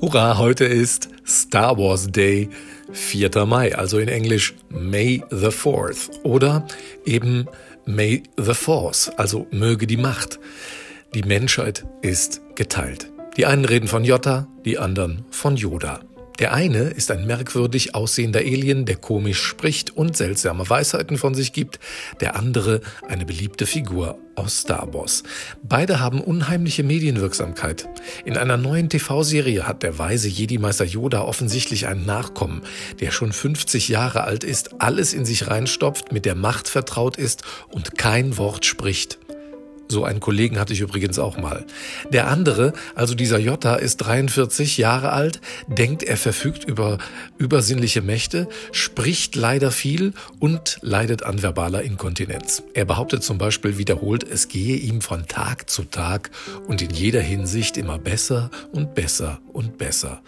Hurra, heute ist Star Wars Day, 4. Mai, also in Englisch May the 4th oder eben May the Force, also möge die Macht. Die Menschheit ist geteilt. Die einen reden von Jota, die anderen von Yoda. Der eine ist ein merkwürdig aussehender Alien, der komisch spricht und seltsame Weisheiten von sich gibt, der andere eine beliebte Figur aus Star Wars. Beide haben unheimliche Medienwirksamkeit. In einer neuen TV-Serie hat der weise Jedi-Meister Yoda offensichtlich einen Nachkommen, der schon 50 Jahre alt ist, alles in sich reinstopft, mit der Macht vertraut ist und kein Wort spricht. So einen Kollegen hatte ich übrigens auch mal. Der andere, also dieser Jota, ist 43 Jahre alt, denkt, er verfügt über übersinnliche Mächte, spricht leider viel und leidet an verbaler Inkontinenz. Er behauptet zum Beispiel wiederholt, es gehe ihm von Tag zu Tag und in jeder Hinsicht immer besser und besser und besser.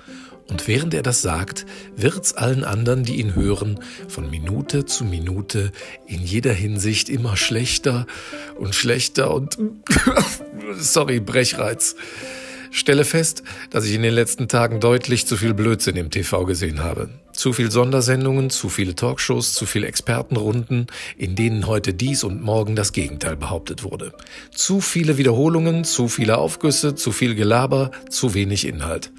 Und während er das sagt, wird's allen anderen, die ihn hören, von Minute zu Minute in jeder Hinsicht immer schlechter und schlechter und sorry, Brechreiz. Stelle fest, dass ich in den letzten Tagen deutlich zu viel Blödsinn im TV gesehen habe. Zu viel Sondersendungen, zu viele Talkshows, zu viele Expertenrunden, in denen heute dies und morgen das Gegenteil behauptet wurde. Zu viele Wiederholungen, zu viele Aufgüsse, zu viel Gelaber, zu wenig Inhalt.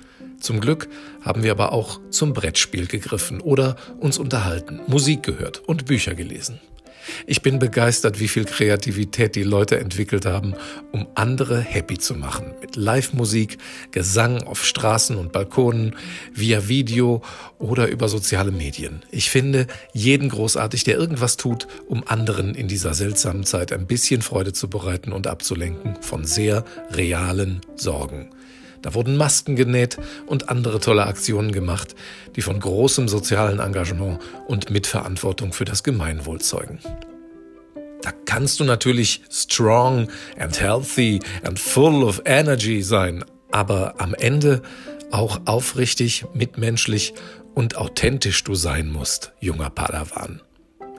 Zum Glück haben wir aber auch zum Brettspiel gegriffen oder uns unterhalten, Musik gehört und Bücher gelesen. Ich bin begeistert, wie viel Kreativität die Leute entwickelt haben, um andere happy zu machen. Mit Live-Musik, Gesang auf Straßen und Balkonen, via Video oder über soziale Medien. Ich finde jeden großartig, der irgendwas tut, um anderen in dieser seltsamen Zeit ein bisschen Freude zu bereiten und abzulenken von sehr realen Sorgen. Da wurden Masken genäht und andere tolle Aktionen gemacht, die von großem sozialen Engagement und Mitverantwortung für das Gemeinwohl zeugen. Da kannst du natürlich strong and healthy and full of energy sein, aber am Ende auch aufrichtig, mitmenschlich und authentisch du sein musst, junger Padawan.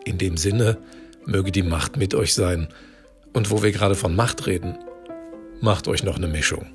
In dem Sinne, möge die Macht mit euch sein. Und wo wir gerade von Macht reden, macht euch noch eine Mischung.